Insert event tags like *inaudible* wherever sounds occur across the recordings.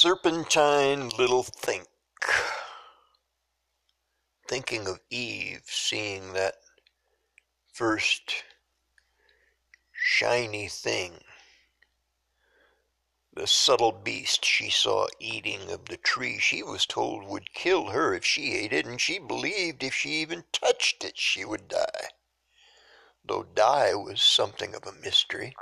serpentine little think. Thinking of Eve seeing that first shiny thing, the subtle beast she saw eating of the tree she was told would kill her if she ate it, and she believed if she even touched it she would die, though die was something of a mystery.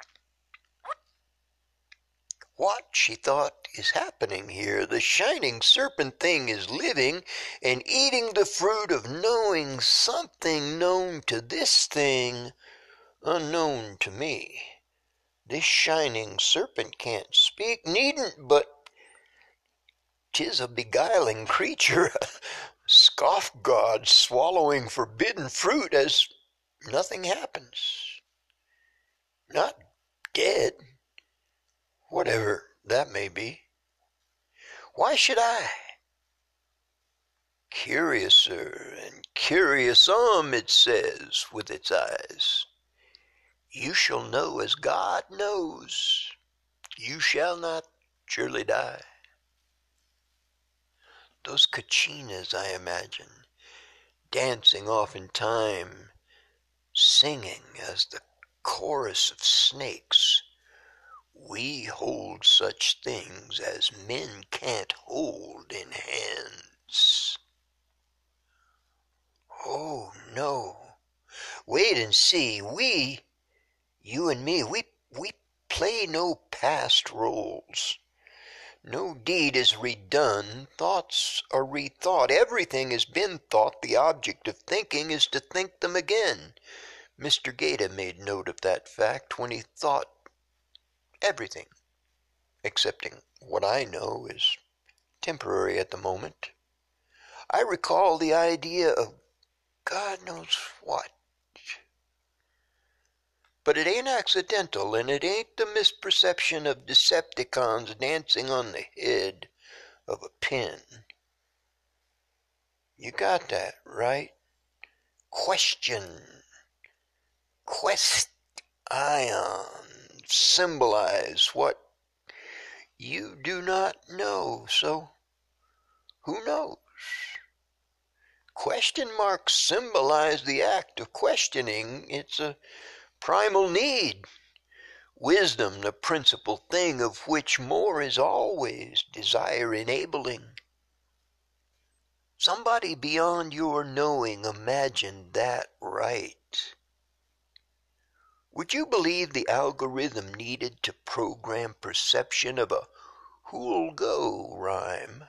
What, she thought, is happening here? The shining serpent thing is living and eating the fruit of knowing something known to this thing, unknown to me. This shining serpent can't speak, needn't, but tis a beguiling creature, *laughs* scoff god swallowing forbidden fruit as nothing happens. Not dead whatever that may be. Why should I? Curiouser and curiousum, it says with its eyes. You shall know as God knows. You shall not surely die. Those kachinas, I imagine, dancing off in time, singing as the chorus of snakes we hold such things as men can't hold in hands. Oh, no. Wait and see. We, you and me, we, we play no past roles. No deed is redone. Thoughts are rethought. Everything has been thought. The object of thinking is to think them again. Mr. Goethe made note of that fact when he thought everything, excepting what I know is temporary at the moment. I recall the idea of God knows what. But it ain't accidental, and it ain't the misperception of Decepticons dancing on the head of a pin. You got that, right? Question. Quest ion symbolize what you do not know. So, who knows? Question marks symbolize the act of questioning. It's a primal need. Wisdom, the principal thing of which more is always desire enabling. Somebody beyond your knowing imagined that right. Would you believe the algorithm needed to program perception of a who'll go rhyme?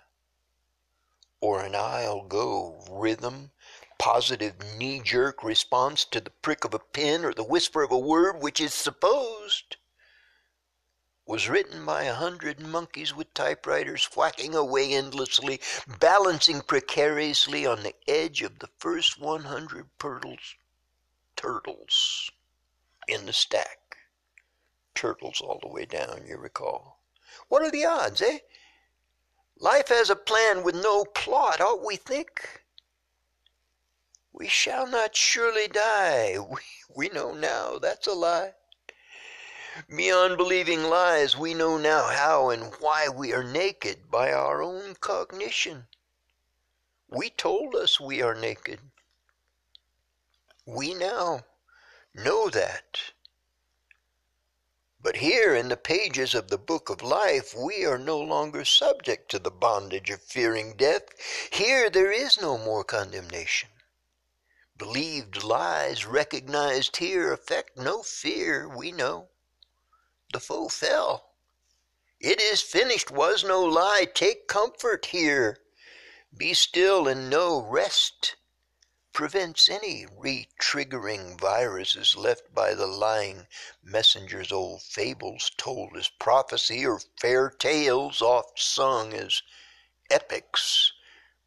Or an I'll go rhythm? Positive knee jerk response to the prick of a pin or the whisper of a word which is supposed was written by a hundred monkeys with typewriters whacking away endlessly, balancing precariously on the edge of the first 100 turtles. Turtles in the stack. Turtles all the way down, you recall. What are the odds, eh? Life has a plan with no plot, ought we think? We shall not surely die. *laughs* We, we know now that's a lie. Beyond believing lies, we know now how and why we are naked by our own cognition. We told us we are naked. We now know that. But here in the pages of the book of life, we are no longer subject to the bondage of fearing death. Here there is no more condemnation. Believed lies recognized here affect no fear, we know. The foe fell. It is finished was no lie. Take comfort here. Be still and know rest prevents any re-triggering viruses left by the lying messenger's old fables told as prophecy or fair tales oft sung as epics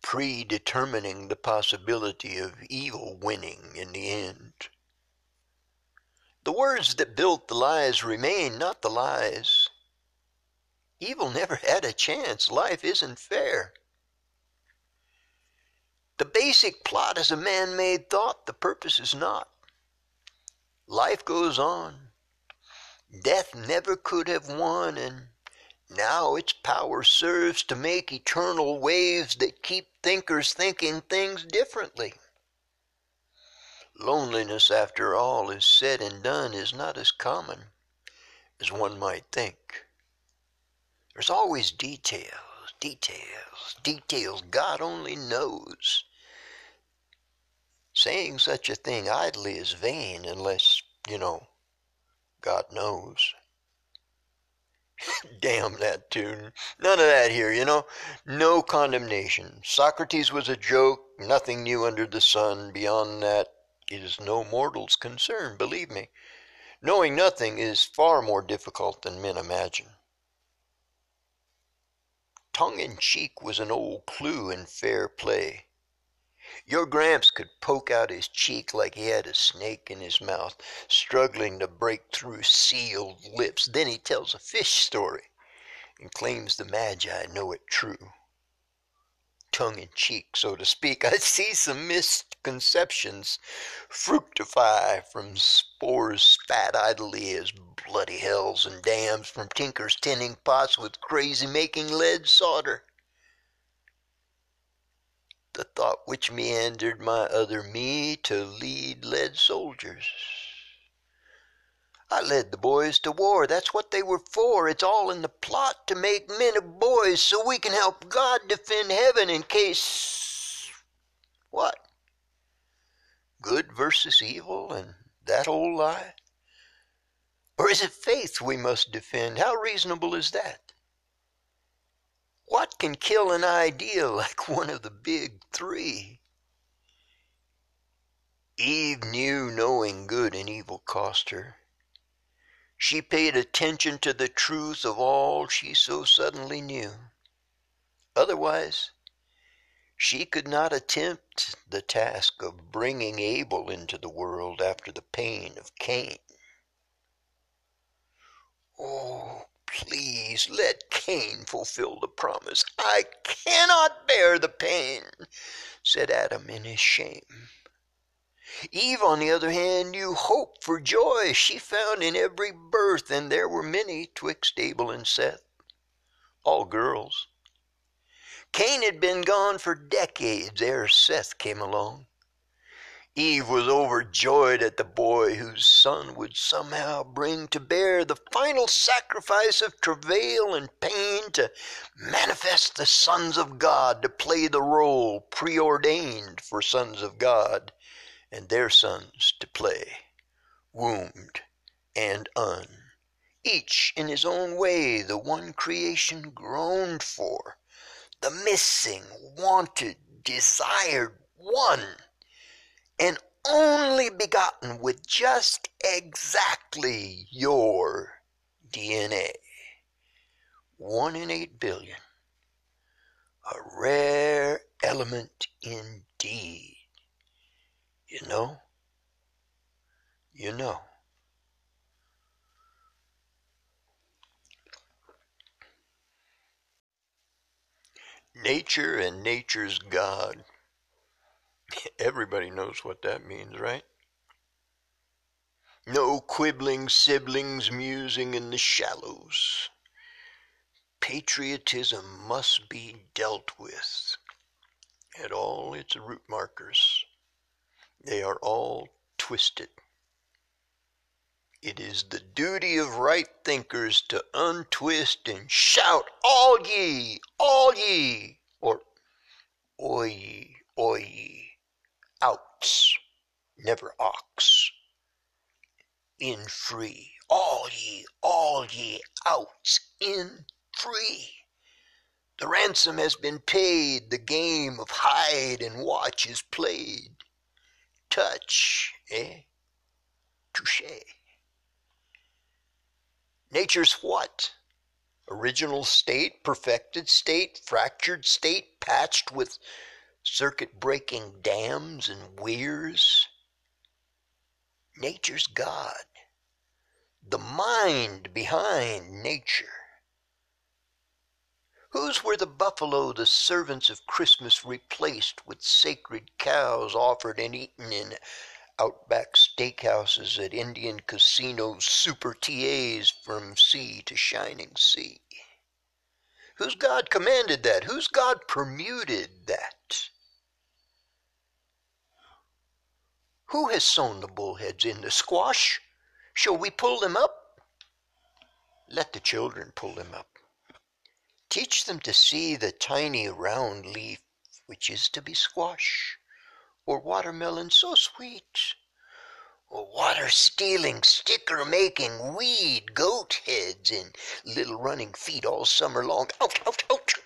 predetermining the possibility of evil winning in the end. The words that built the lies remain, not the lies. Evil never had a chance. Life isn't fair. The basic plot is a man made thought, the purpose is not. Life goes on. Death never could have won, and Now its power serves to make eternal waves that keep thinkers thinking things differently. Loneliness, after all is said and done, is not as common as one might think. There's always details, details, details God only knows. Saying such a thing idly is vain unless, you know, God knows. *laughs* Damn that tune. None of that here, you know. No condemnation. Socrates was a joke, nothing new under the sun. Beyond that, it is no mortal's concern, believe me. Knowing nothing is far more difficult than men imagine. Tongue in cheek was an old clue in fair play. Your Gramps could poke out his cheek like he had a snake in his mouth, struggling to break through sealed lips. Then he tells a fish story and claims the Magi know it true. Tongue in cheek, so to speak, *laughs* I see some misconceptions fructify from spores spat idly as bloody hells and dams from tinkers tending pots with crazy making lead solder the thought which meandered my other me to lead lead soldiers. I led the boys to war. That's what they were for. It's all in the plot to make men of boys so we can help God defend heaven in case. What? Good versus evil and that old lie? Or is it faith we must defend? How reasonable is that? What can kill an idea *laughs* like one of the big three? Eve knew knowing good and evil cost her. She paid attention to the truth of all she so suddenly knew. Otherwise, she could not attempt the task of bringing Abel into the world after the pain of Cain. Oh, Please let Cain fulfill the promise. I cannot bear the pain, said Adam in his shame. Eve, on the other hand, knew hope for joy she found in every birth, and there were many twixt Abel and Seth, all girls. Cain had been gone for decades ere Seth came along. Eve was overjoyed at the boy whose son would somehow bring to bear the final sacrifice of travail and pain to manifest the sons of God, to play the role preordained for sons of God and their sons to play, wombed and un. Each in his own way, the one creation groaned for, the missing, wanted, desired one and only begotten with just exactly your DNA. One in eight billion. A rare element indeed. You know? You know. Nature and nature's God Everybody knows what that means, right? No quibbling siblings musing in the shallows. Patriotism must be dealt with at all its root markers. They are all twisted. It is the duty of right thinkers to untwist and shout, All ye, all ye, or Oi ye, oi ye outs, never ox. In free, all ye, all ye outs, in free. The ransom has been paid, the game of hide and watch is played. Touch, eh? Touche. Nature's what? Original state, perfected state, fractured state, patched with circuit breaking dams and weirs. Nature's God, the mind behind nature. Whose were the buffalo the servants of Christmas replaced with sacred cows offered and eaten in outback steakhouses at Indian casinos, super TAs from sea to shining sea? Whose God commanded that? Whose God permuted that? Who has sown the bullheads in the squash? Shall we pull them up? Let the children pull them up. Teach them to see the tiny round leaf which is to be squash, or watermelon so sweet, or water stealing, sticker making, weed, goat heads, and little running feet all summer long. Ouch, ouch, ouch.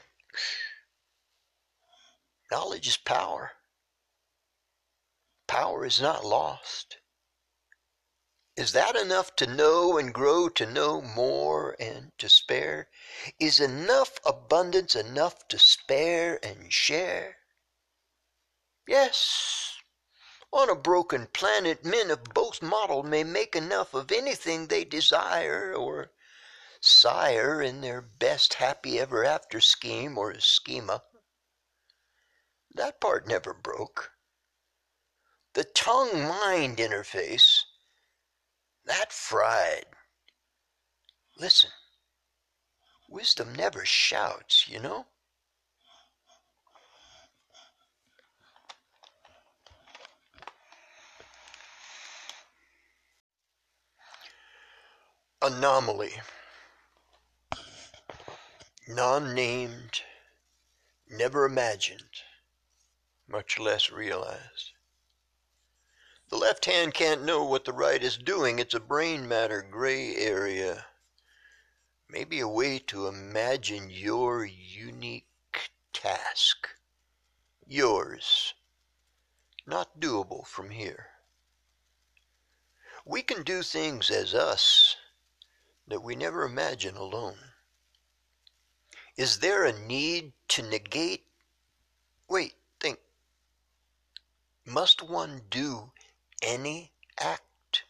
Knowledge is power. Power is not lost. Is that enough to know and grow to know more and to spare? Is enough abundance enough to spare and share? Yes. On a broken planet, men of both model may make enough of anything they desire or sire in their best happy ever after scheme or schema. That part never broke. The tongue mind interface that fried. Listen, wisdom never shouts, you know? Anomaly. Non named, never imagined, much less realized. The left hand can't know what the right is doing. It's a brain matter gray area. Maybe a way to imagine your unique task. Yours. Not doable from here. We can do things as us that we never imagine alone. Is there a need to negate? Wait, think. Must one do any act.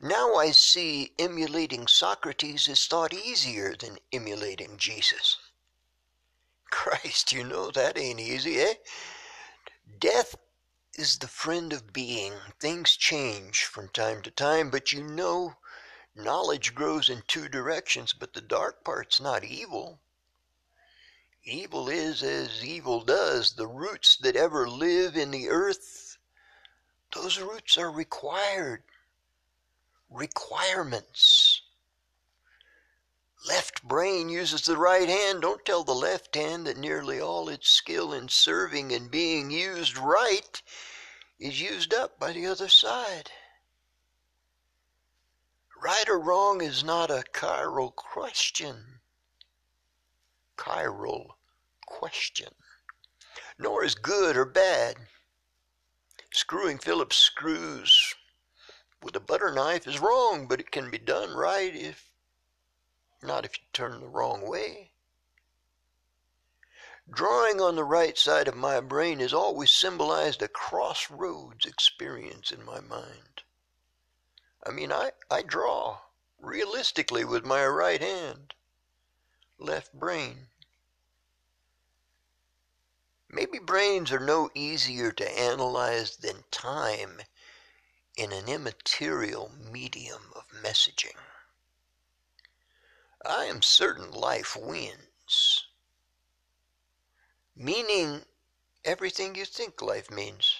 Now I see emulating Socrates is thought easier than emulating Jesus. Christ, you know that ain't easy, eh? Death is the friend of being. Things change from time to time, but you know knowledge grows in two directions, but the dark part's not evil. Evil is as evil does. The roots that ever live in the earth those roots are required. Requirements. Left brain uses the right hand. Don't tell the left hand that nearly all its skill in serving and being used right is used up by the other side. Right or wrong is not a chiral question. Chiral question. Nor is good or bad. Screwing Phillips screws with a butter knife is wrong, but it can be done right if not if you turn the wrong way. Drawing on the right side of my brain has always symbolized a crossroads experience in my mind. I mean, I, I draw realistically with my right hand, left brain. Maybe brains are no easier to analyze than time in an immaterial medium of messaging. I am certain life wins, meaning everything you think life means.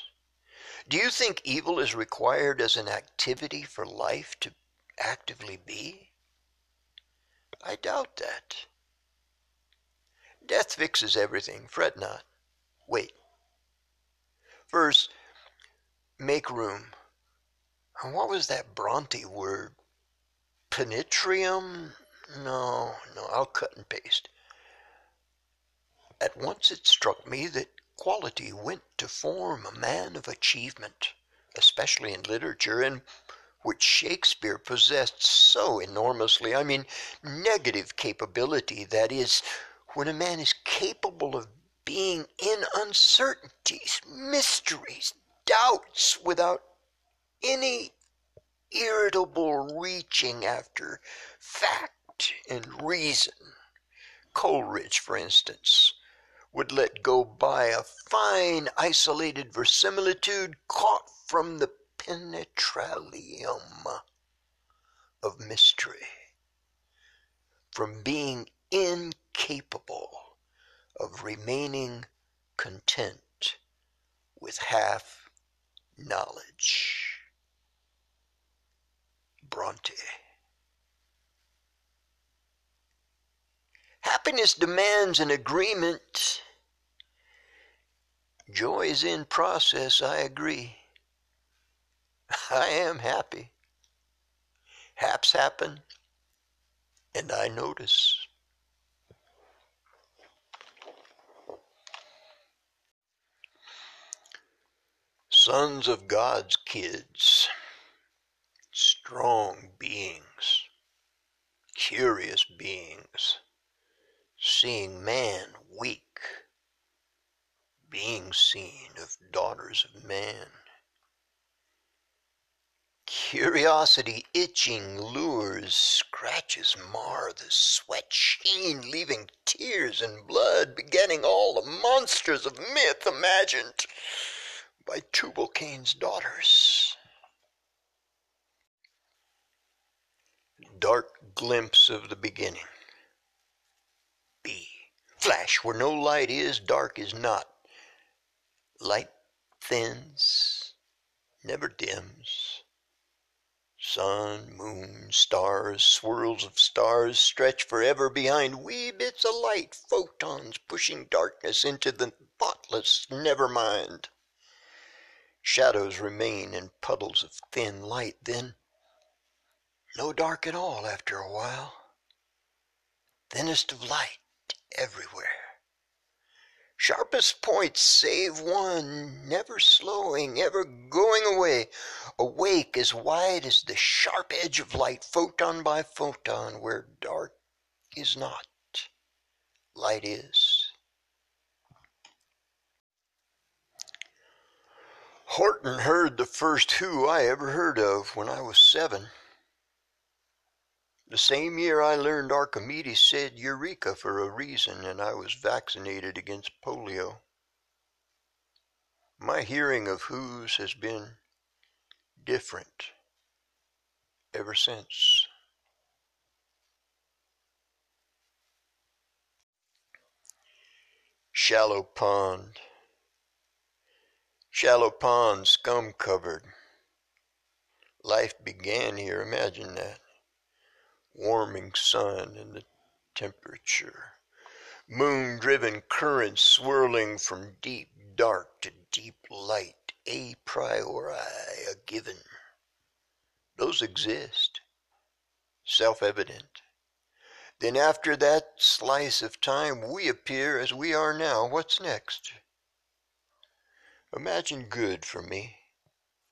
Do you think evil is required as an activity for life to actively be? I doubt that. Death fixes everything, fret not. Wait. First, make room. And what was that Bronte word? Penetrium? No, no, I'll cut and paste. At once it struck me that quality went to form a man of achievement, especially in literature, and which Shakespeare possessed so enormously. I mean, negative capability, that is, when a man is capable of being in uncertainties, mysteries, doubts without any irritable reaching after fact and reason. Coleridge, for instance, would let go by a fine isolated verisimilitude caught from the penetralium of mystery, from being incapable of remaining content with half knowledge. Bronte. Happiness demands an agreement. Joy is in process, I agree. *laughs* I am happy. Haps happen, and I notice. Sons of God's kids, strong beings, curious beings, seeing man weak, being seen of daughters of man. Curiosity itching lures, scratches mar the sweat sheen, leaving tears and blood, begetting all the monsters of myth imagined by Tubal Cain's daughters. Dark glimpse of the beginning. B. Flash where no light is, dark is not. Light thins, never dims. Sun, moon, stars, swirls of stars stretch forever behind wee bits of light, photons pushing darkness into the thoughtless never mind. Shadows remain in puddles of thin light, then no dark at all after a while. Thinnest of light everywhere. Sharpest points save one, never slowing, ever going away, awake as wide as the sharp edge of light, photon by photon, where dark is not, light is. Horton heard the first Who I ever heard of when I was seven. The same year I learned Archimedes said Eureka for a reason, and I was vaccinated against polio. My hearing of Who's has been different ever since. Shallow pond. Shallow pond, scum covered. Life began here, imagine that warming sun and the temperature. Moon driven currents swirling from deep dark to deep light, a priori, a given. Those exist, self evident. Then, after that slice of time, we appear as we are now. What's next? Imagine good for me.